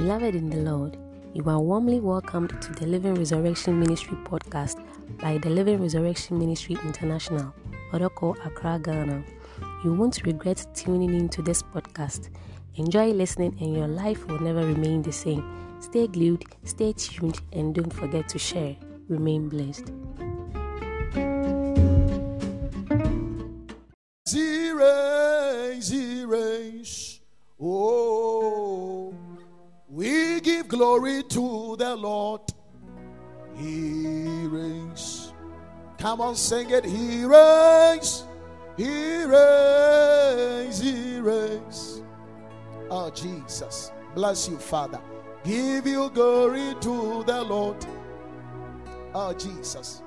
Beloved in the Lord, you are warmly welcomed to the Living Resurrection Ministry podcast by the Living Resurrection Ministry International, Odorkor, Accra, Ghana. You won't regret tuning in to this podcast. Enjoy listening, and your life will never remain the same. Stay glued, stay tuned, and don't forget to share. Remain blessed. Zero, zero. Oh, we give glory to the Lord. He reigns. Come on, sing it. He reigns. He reigns. He reigns. Oh, Jesus. Bless you, Father. Give you glory to the Lord. Oh, Jesus.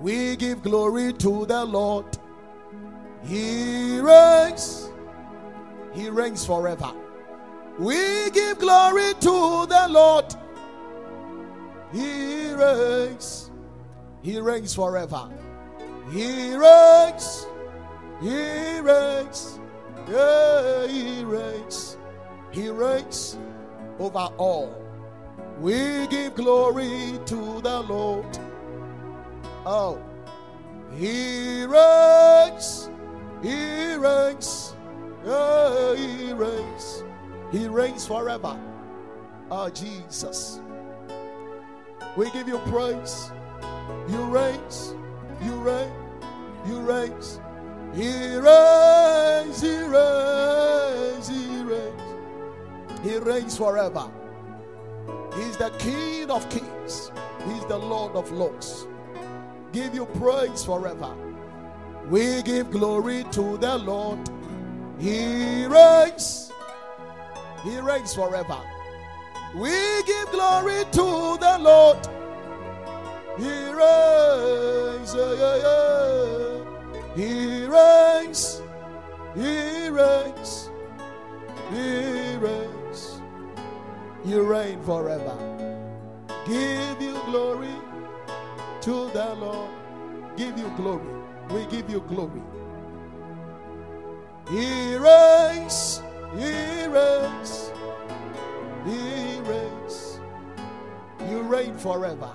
We give glory to the Lord. He reigns. He reigns forever. We give glory to the Lord. He reigns. He reigns forever. He reigns. He reigns. Yeah, he reigns. He reigns over all. We give glory to the Lord. Oh, he reigns. He reigns. Yeah, he reigns. He reigns forever. Oh, Jesus. We give you praise. You reigns. You reign. You reigns. He reigns. He reigns. He reigns. He reigns forever. He's the King of kings. He's the Lord of lords. Give you praise forever. We give glory to the Lord. He reigns. He reigns forever. We give glory to the Lord. He reigns. He reigns. He reigns. He reigns. You reign forever. Give you glory to the Lord. Give you glory. We give you glory. He reigns. He reigns. He reigns. You reign forever.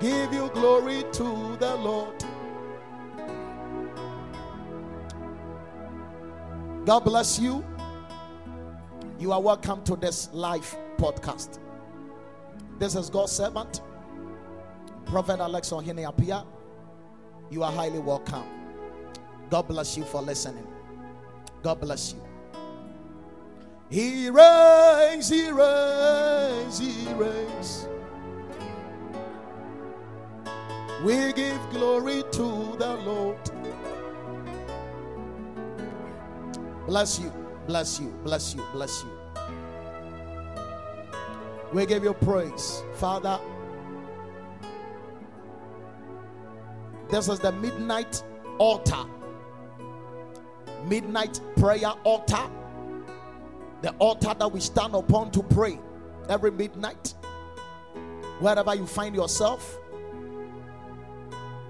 Give you glory to the Lord. God bless you. You are welcome to this live podcast. This is God's servant, Prophet Alex Ohene Appiah. You are highly welcome. God bless you for listening. God bless you. He reigns, he reigns, he reigns. We give glory to the Lord. Bless you, bless you, bless you, bless you. We give you praise, Father. This is the midnight altar, midnight prayer altar, the altar that we stand upon to pray every midnight. Wherever you find yourself,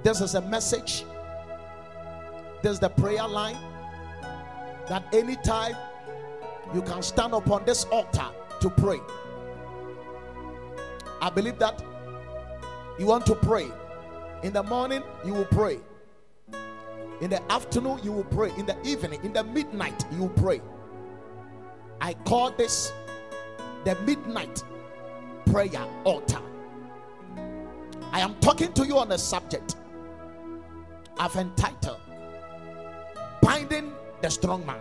this is a message. This is the prayer line that anytime you can stand upon this altar to pray. I believe that you want to pray. In the morning, you will pray. In the afternoon, you will pray. In the evening, in the midnight, you will pray. I call this the midnight prayer altar. I am talking to you on a subject I've entitled Binding the Strong Man.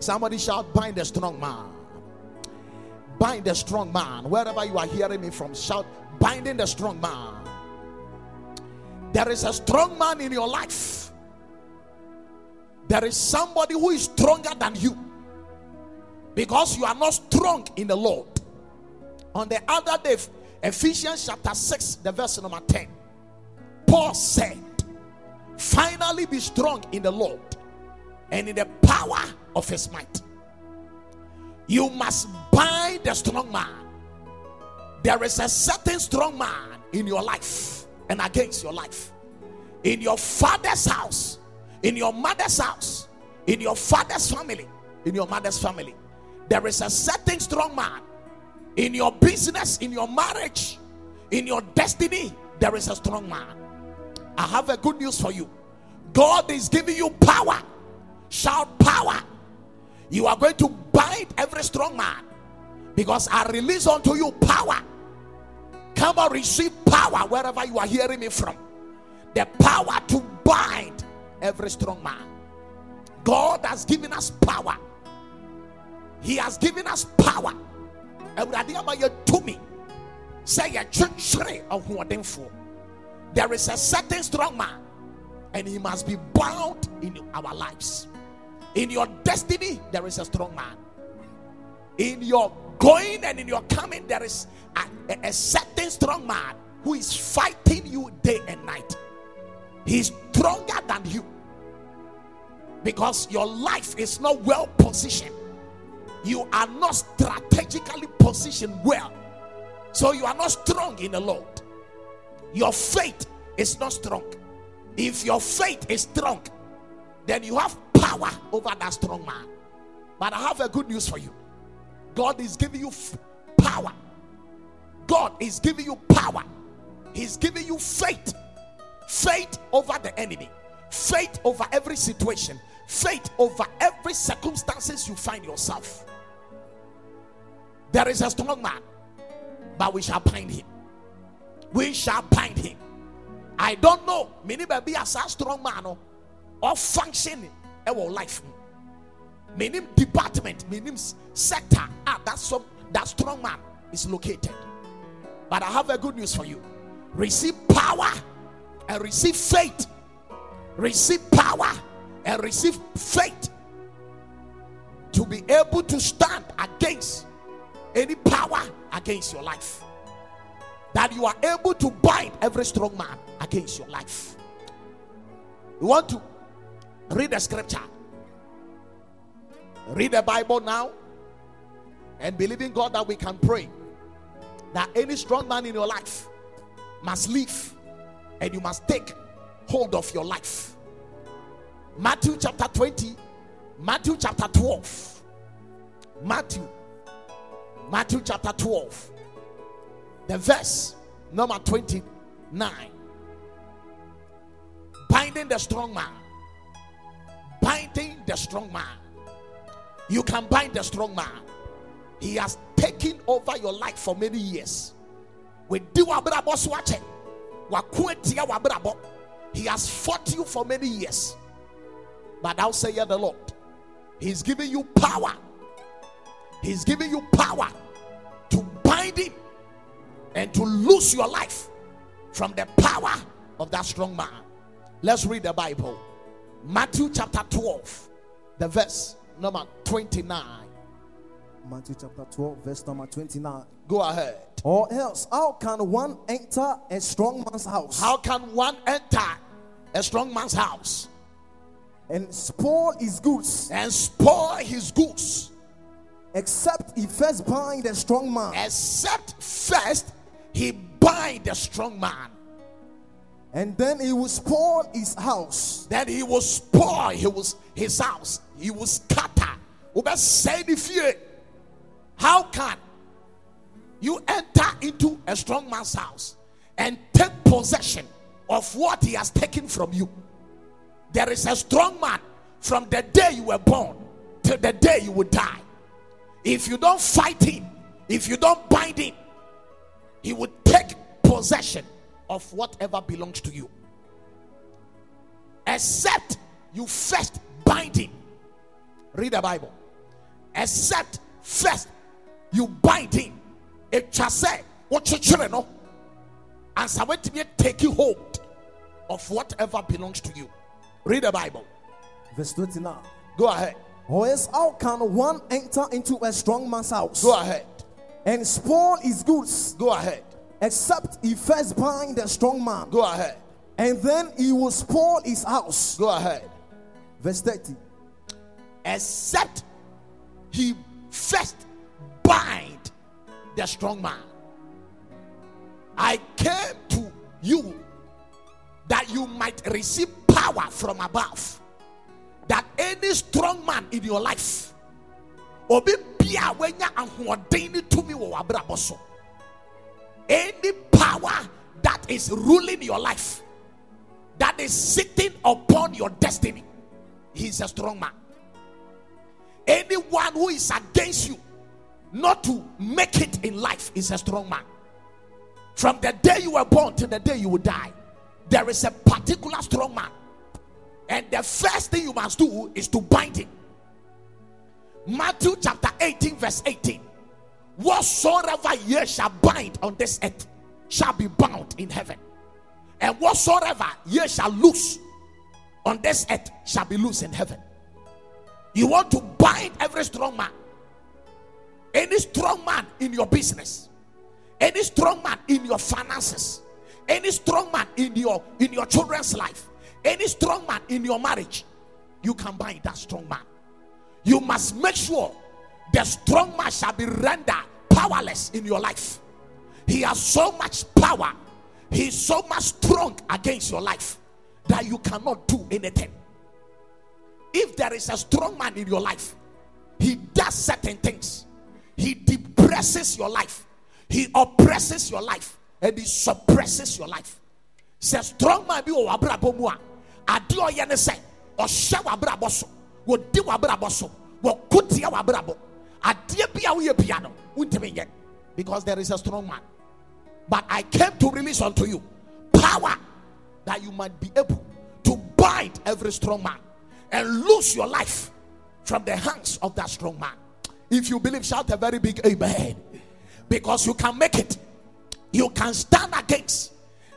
Somebody shout, Bind the Strong Man. Bind the strong man. Wherever you are hearing me from, shout, Binding the strong man. There is a strong man in your life. There is somebody who is stronger than you because you are not strong in the Lord. On the other day, Ephesians chapter 6, the verse number 10, Paul said, Finally be strong in the Lord and in the power of his might. You must bind the strong man. There is a certain strong man in your life and against your life. In your father's house, in your mother's house, in your father's family, in your mother's family. There is a certain strong man in your business, in your marriage, in your destiny. There is a strong man. I have a good news for you. God is giving you power. Shout power. You are going to bind every strong man because I release unto you power. Come and receive power wherever you are hearing me from. The power to bind every strong man. God has given us power. He has given us power. Ahoɔdenfoɔ. There is a certain strong man, and he must be bound in our lives. In your destiny, there is a strong man. In your going and in your coming, there is a, a, a certain strong man who is fighting you day and night. He's stronger than you because your life is not well positioned. You are not strategically positioned well. So you are not strong in the Lord. Your faith is not strong. If your faith is strong, then you have power over that strong man. But I have a good news for you God is giving you f- power. God is giving you power. He's giving you faith. Faith over the enemy. Faith over every situation. Faith over every circumstances you find yourself. There is a strong man, but we shall bind him. We shall bind him. I don't know. Many baby as a strong man oh, or functioning in our life. Many department, many sector. Ah, that's some that strong man is located. But I have a good news for you. Receive power and receive faith. Receive power and receive faith to be able to stand against any power against your life. That you are able to bind every strong man against your life. You want to read the scripture, read the Bible now, and believe in God that we can pray that any strong man in your life must leave and you must take hold of your life. Matthew chapter 20, Matthew chapter 12. Matthew, Matthew chapter 12, the verse number 29. Binding the strong man, binding the strong man. You can bind the strong man. He has taken over your life for many years. With do He has fought you for many years. But I'll say yeah, the Lord, He's giving you power. He's giving you power to bind him and to lose your life from the power of that strong man. Let's read the Bible. Matthew chapter 12, the verse number 29. Matthew chapter 12, verse number 29. Go ahead. Or else, how can one enter a strong man's house How can one enter a strong man's house and spoil his goods and spoil his goods except he first bind the strong man? except first he bind the strong man? And then he will spoil his house. Then he will spoil he was his house. He will scatter. Say the fear. How can you enter into a strong man's house and take possession of what he has taken from you? There is a strong man from the day you were born till the day you will die. If you don't fight him, if you don't bind him, he will take possession of whatever belongs to you. Except you first bind him. Read the Bible. Except first you bind him. It just say what oh, you children know. And so take hold of whatever belongs to you. Read the Bible. Verse 29. Go ahead. Or else, how can one enter into a strong man's house Go ahead. and spoil his goods Go ahead. except he first bind the strong man? Go ahead. And then he will spoil his house. Go ahead. Verse 30. Except he first bind the strong man. I came to you that you might receive power from above. That any strong man in your life obi bia wanya ahoɔden ne tumi wɔ w'abrabɔ so any power that is ruling your life that is sitting upon your destiny he's a strong man anyone who is against you not to make it in life is a strong man from the day you were born to the day you will die there is a particular strong man and the first thing you must do is to bind him Matthew chapter 18, verse 18. Whatsoever ye shall bind on this earth shall be bound in heaven, and whatsoever ye shall loose on this earth shall be loose in heaven. You want to bind every strong man, any strong man in your business, any strong man in your finances, any strong man in your in your children's life, any strong man in your marriage. You can bind that strong man you must make sure the strong man shall be rendered powerless in your life. He has so much power, he's so much strong against your life that you cannot do anything. If there is a strong man in your life, he does certain things, he depresses your life, he oppresses your life, and he suppresses your life. Say strong man be o abrabɔ mu a ade ɔyɛ ne sɛ ɔhyɛ w'abrabɔ so wɔdi w'abrabɔ so wɔko tia w'abrabɔ adeɛ bi a woyɛ bia no wontumi nyɛ because there is a strong man. But i came to release unto you power that you might be able to bind every strong man and lose your life from the hands of that strong man. If you believe shout a very big amen. Because you can make it. You can stand against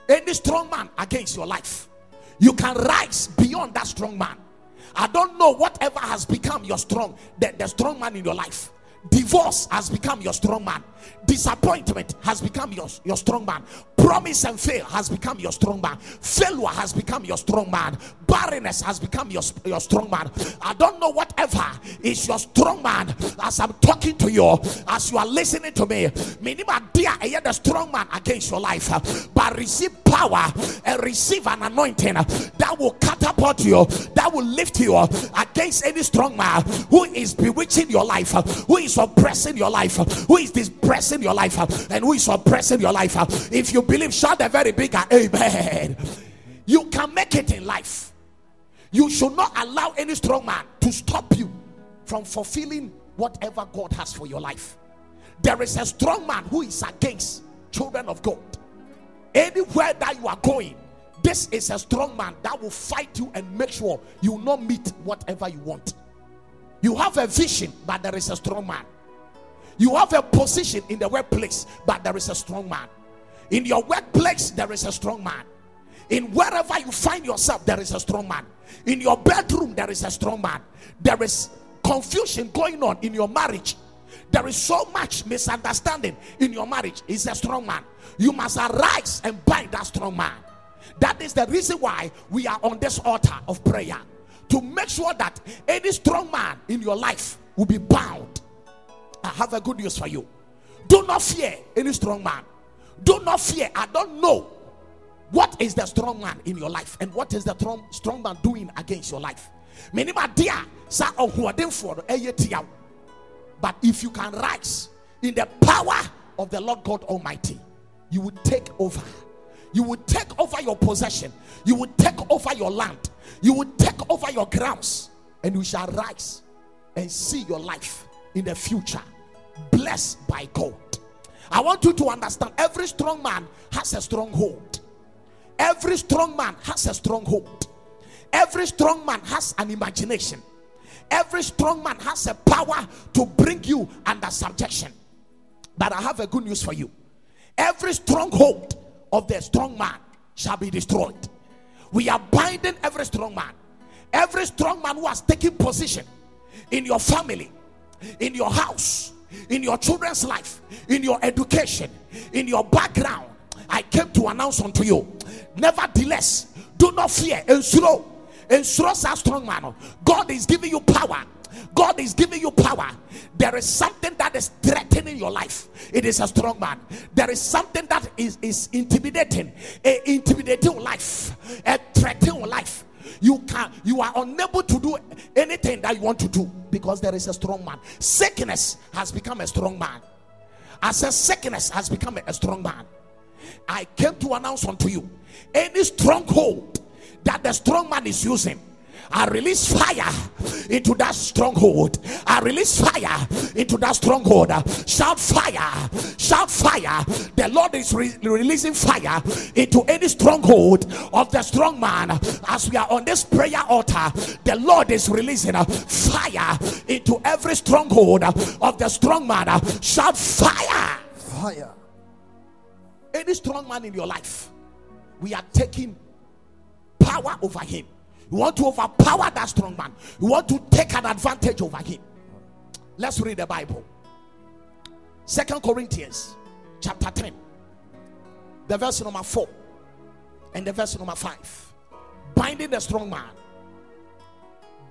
any strong man against your life you can rise beyond that strong man I don't know whatever has become your strong, the, the strong man in your life. Divorce has become your strong man. Disappointment has become your, your strong man. Promise and fail has become your strong man. Failure has become your strong man. Barrenness has become your, your strong man. I don't know whatever is your strong man as I'm talking to you, as you are listening to me. Minimum dear, I the strong man against your life. But receive power and receive an anointing that will catapult you, that will lift you against any strong man who is bewitching your life, who is oppressing your life, who is depressing your life, and who is oppressing your life. If you believe, shout a very big amen. You can make it in life. You should not allow any strong man to stop you from fulfilling whatever God has for your life. There is a strong man who is against children of God. Anywhere that you are going, this is a strong man that will fight you and make sure you will not meet whatever you want. You have a vision, but there is a strong man. You have a position in the workplace, but there is a strong man. In your workplace, there is a strong man. In wherever you find yourself, there is a strong man. In your bedroom, there is a strong man. There is confusion going on in your marriage. There is so much misunderstanding in your marriage. He's a strong man. You must arise and bind that strong man. That is the reason why we are on this altar of prayer to make sure that any strong man in your life will be bound. I have a good news for you. Do not fear any strong man. Do not fear. I don't know what is the strong man in your life and what is the strong, strong man doing against your life. But if you can rise in the power of the Lord God Almighty, you will take over. You will take over your possession. You will take over your land. You will take over your grounds. And you shall rise and see your life in the future blessed by God. I want you to understand every strong man has a stronghold. Every strong man has a stronghold. Every strong man has an imagination. Every strong man has a power to bring you under subjection. But I have a good news for you. Every stronghold of the strong man shall be destroyed. We are binding every strong man. Every strong man who has taken position in your family, in your house, in your children's life, in your education, in your background. I came to announce unto you. Nevertheless, do not fear. And slow. And slow, strong man. God is giving you power. God is giving you power. There is something that is threatening your life. It is a strong man. There is something that is, is intimidating, a intimidating life, a threatening life. You can you are unable to do anything that you want to do because there is a strong man. Sickness has become a strong man. I said, sickness has become a, a strong man. I came to announce unto you any stronghold that the strong man is using I release fire into that stronghold. I release fire into that stronghold. Shout fire! Shout fire! The Lord is re- releasing fire into any stronghold of the strong man. As we are on this prayer altar, the Lord is releasing fire into every stronghold of the strong man. Shout fire! Fire. Any strong man in your life, we are taking power over him. You want to overpower that strong man. You want to take an advantage over him. Let's read the Bible. Second Corinthians chapter 10. The verse number 4 and the verse number 5. Binding the strong man.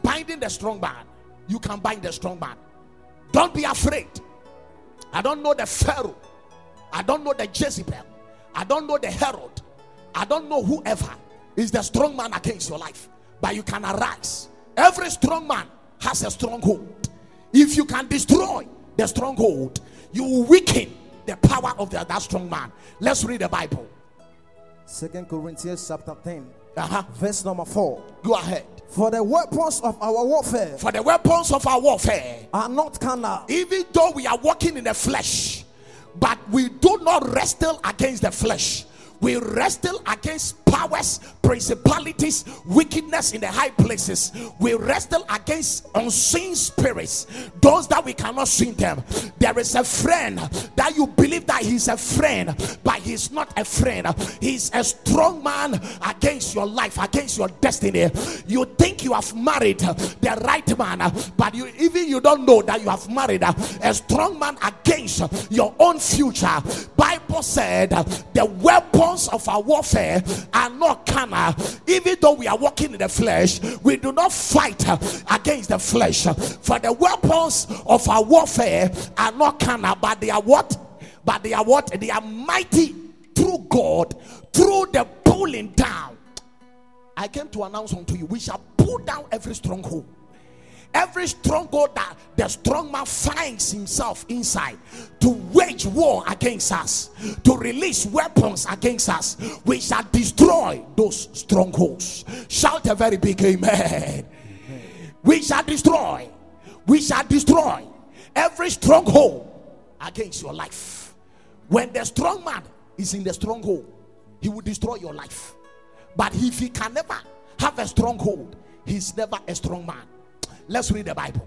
Binding the strong man. You can bind the strong man. Don't be afraid. I don't know the Pharaoh. I don't know the Jezebel. I don't know the Herod. I don't know whoever is the strong man against your life but you can arise. Every strong man has a stronghold. If you can destroy the stronghold, you will weaken the power of the, that strong man. Let's read the Bible. Second Corinthians chapter 10, Uh-huh. verse number 4. Go ahead. For the weapons of our warfare For the weapons of our warfare, are not carnal, even though we are walking in the flesh, but we do not wrestle against the flesh. We wrestle against powers, principalities, wickedness in the high places. We wrestle against unseen spirits, those that we cannot see them. There is a friend that you believe that he's a friend, but he's not a friend. He's a strong man against your life, against your destiny. You think you have married the right man, but you even you don't know that you have married a strong man against your own future. Bible said the weapons of our warfare are not carnal. Uh, even though we are walking in the flesh, we do not fight uh, against the flesh. Uh, for the weapons of our warfare are not carnal, but they are what? But they are what? They are mighty through God, through the pulling down. I came to announce unto you, we shall pull down every stronghold. Every stronghold that the strong man finds himself inside to wage war against us, to release weapons against us, we shall destroy those strongholds. Shout a very big amen. We shall destroy, we shall destroy every stronghold against your life. When the strong man is in the stronghold, he will destroy your life. But if he can never have a stronghold, he's never a strong man. Let's read the Bible.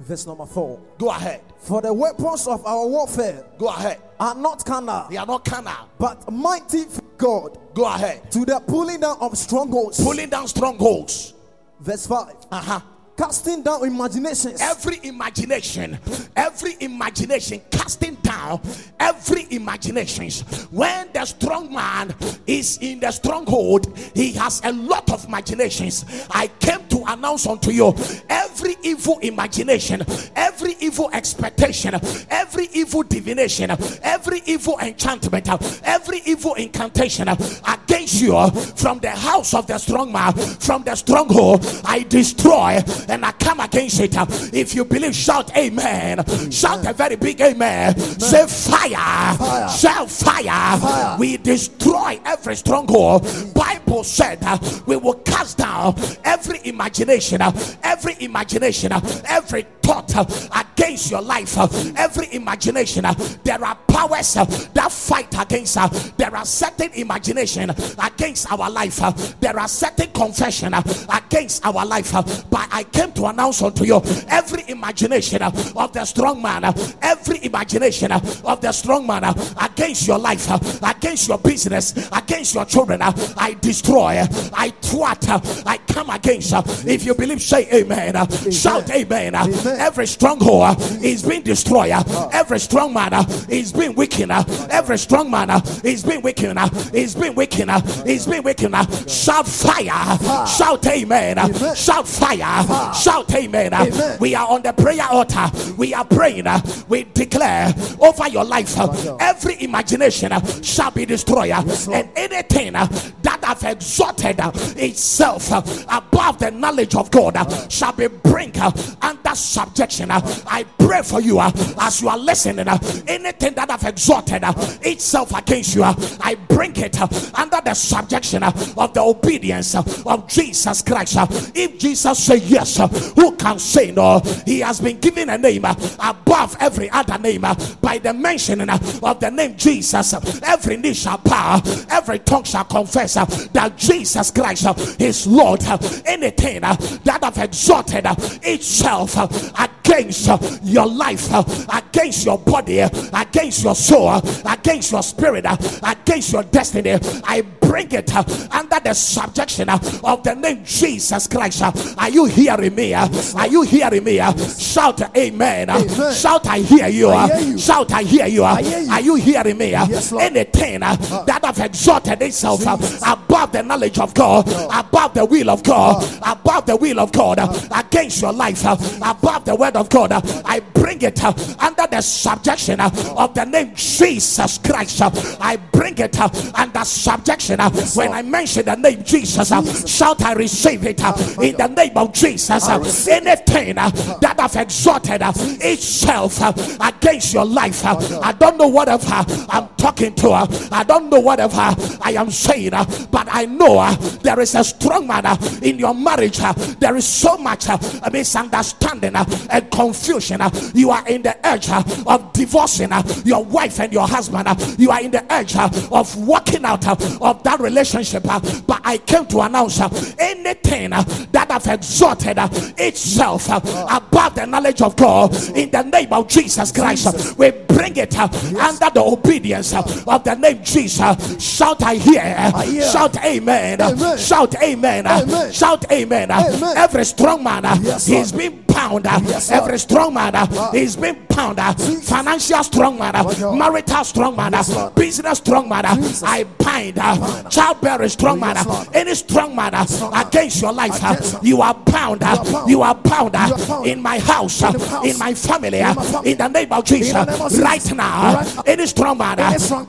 verse number 4. Go ahead. For the weapons of our warfare Go ahead. are not carnal, They are not carnal. but mighty God Go ahead. to the pulling down of strongholds. Pulling down strongholds. Verse 5. Uh huh. Casting down imaginations Every imagination, every imagination, casting down every imaginations. When the strong man is in the stronghold, he has a lot of imaginations. I came to announce unto you every evil imagination, every evil expectation, every evil divination, every evil enchantment, every evil incantation against you from the house of the strong man, from the stronghold. I destroy and I come against it. If you believe, shout amen. Shout a very big amen. Say fire. Fire. Shout fire. Fire. We destroy every stronghold. Mm. Bible said we will cast down every imagination, every imagination, every thought against your life, every imagination. There are powers that fight against. us. There are certain imagination against our life. There are certain confession against our life. But I came to announce unto you every imagination of the strong man, every imagination of the strong man against your life, against your business, against your children. I destroy, I thwart, I come against. If you believe, say amen. Shout amen. Amen. Every stronghold is being destroyed. uh, Every strong man is being weakened. Every strong man is being weakened. Is being weakened. Is being weakened. Shout fire. Shout uh, Amen. Shout fire. Shout amen. Amen. We are on the prayer altar. We are praying. We declare over your life every imagination shall be destroyed. Yes, And anything that have exalted itself above the knowledge of God shall be bring under subjection. I pray for you as you are listening. Anything that have exalted itself against you, I bring it under the subjection of the obedience of Jesus Christ. if Jesus say yes, uh, who can say no? He has been given a name uh, above every other name uh, by the mentioning of the name Jesus. every knee shall bow, every tongue shall confess that Jesus Christ is Lord. anything that have exalted itself uh, against uh, your life, uh, against your body, uh, against your soul, uh, against your spirit, uh, against your destiny, I bring it uh, under the subjection of the name Jesus Christ. Are you hearing me? Are you hearing me? Shout amen. Amen. Shout I hear you. I hear you. Shout I hear you. I hear you. Are you hearing me? Yes, Lord. Anything uh, uh-huh. that have exalted itself uh, above the knowledge of God, uh-huh. above the will of God, uh-huh. above the will of God, against your life, above the word of God, uh, I bring it uh, under the subjection uh, of the name Jesus Christ. uh, I bring it uh, under subjection uh, when I mention the name Jesus. Uh, shout, I receive it uh, in the name of Jesus. Anything uh, that have exalted itself against your life, uh, I don't know whatever I'm talking to. I don't know whatever I am saying, but I know there is a strong man in your marriage. There is so much misunderstanding and confusion. You are in the edge of divorcing uh, your wife and your husband. uh, You are in the edge uh, of walking out uh, of that relationship. uh, But I came to announce uh, anything uh, that have exalted uh, itself uh, above the knowledge of God in the name of Jesus Christ. uh, We bring it uh, under the obedience uh, of the name Jesus. Shout, I hear. hear. Shout, Amen. Amen. Shout, Amen. Amen. Shout, Amen. Amen. Every strong man, uh, Yes, he's been pound. uh, Yes, Every strong man, uh, he's been pound. uh, Financial strong man, uh, marital strong man, uh, business strong man. Uh, I uh, bind childbearing strong man. Uh, any strong man against your life, you are bound. You are bound. You are bound You are bound. in my house, In the house. in my family, In my family. in the name of Jesus. name of Jesus. Right now, any strong man,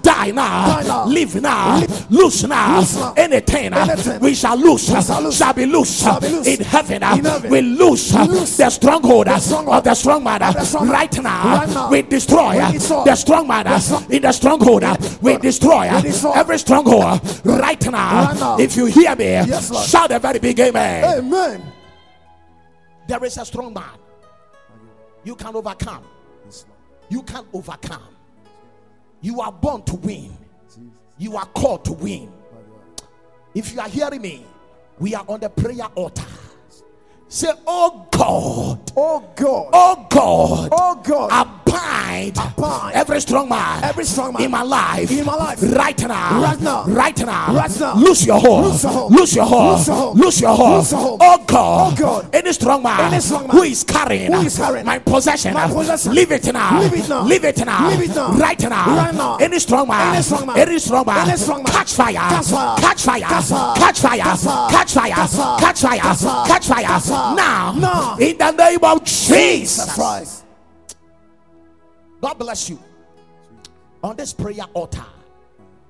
die now, live now, loose now. Anything, we shall lose, shall be loose, Shall be loose. in heaven. We lose, Loose. the stronghold The stronghold of the strong man. of the strong man. Right now, Right now. we destroy, the strong man in the stronghold. We destroy every stronghold right now. Right now. If you hear me, Yes, shout a very big amen. Amen. There is a strong man. You can overcome. You can overcome. You are born to win. You are called to win. If you are hearing me, we are on the prayer altar. Say, Oh God, Oh God. oh God, Oh God. Abide, Abide. every strong man, Every strong man in my life, in my life. right now, Right now. right now, Right now. lose your hold, Loose your hold. lose your hold, Loose your hold. lose your hold, Loose your hold. oh God, Oh God. any strong man, Any strong man who is carrying, who is carrying my possession, my possession. leave it now, Leave it now. leave it now, Leave it now. right now, Right now. any strong man, Any strong man. any strong man, Any strong man. catch fire, Catch fire. catch fire, Catch fire. catch fire, Catch fire. catch fire, Catch fire. catch fire, Catch fire. catch fire, Catch fire. now, Now. in the name of Jesus. Christ. God bless you. On this prayer altar,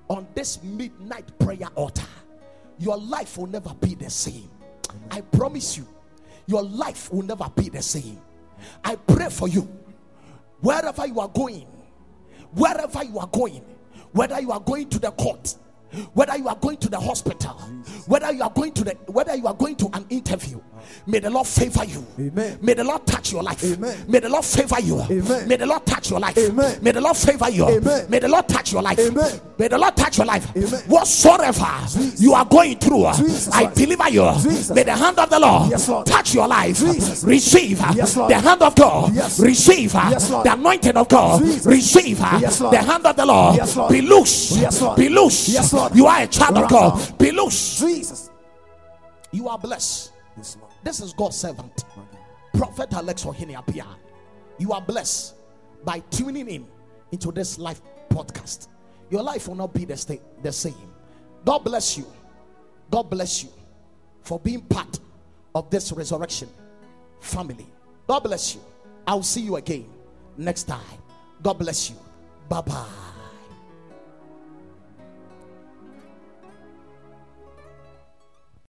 on this midnight prayer altar, your life will never be the same. I promise you, your life will never be the same. I pray for you, wherever you are going, wherever you are going, whether you are going to the court, whether you are going to the hospital, whether you are going to the whether you are going to an interview, may the Lord favor you. Amen. May the Lord touch your life. Amen. May the Lord favor you. Amen. May the Lord touch your life. Amen. May the Lord favor you. Amen. May the Lord touch your life. Amen. May the Lord touch your life. Amen. Whatsoever Jesus. you are going through, Jesus I deliver you. Jesus. May the hand of the Lord, Yes, Lord. touch your life. Jesus. Receive Yes, Lord. the hand of God. Yes. Receive Yes, Lord. the anointing of God. Jesus. Receive Yes, Lord. the hand of the Lord. Yes, Lord. Be loose. Yes, Lord. Be loose. Yes, Lord. You are a child of God. now. Be loose. Jesus. You are blessed. Yes, Lord. This is God's servant, Prophet Alex Ohene Appiah. You are blessed by tuning in into this live podcast. Your life will not be the, sta- the same. God bless you. God bless you for being part of this resurrection family. God bless you. I'll see you again next time. God bless you. Bye bye.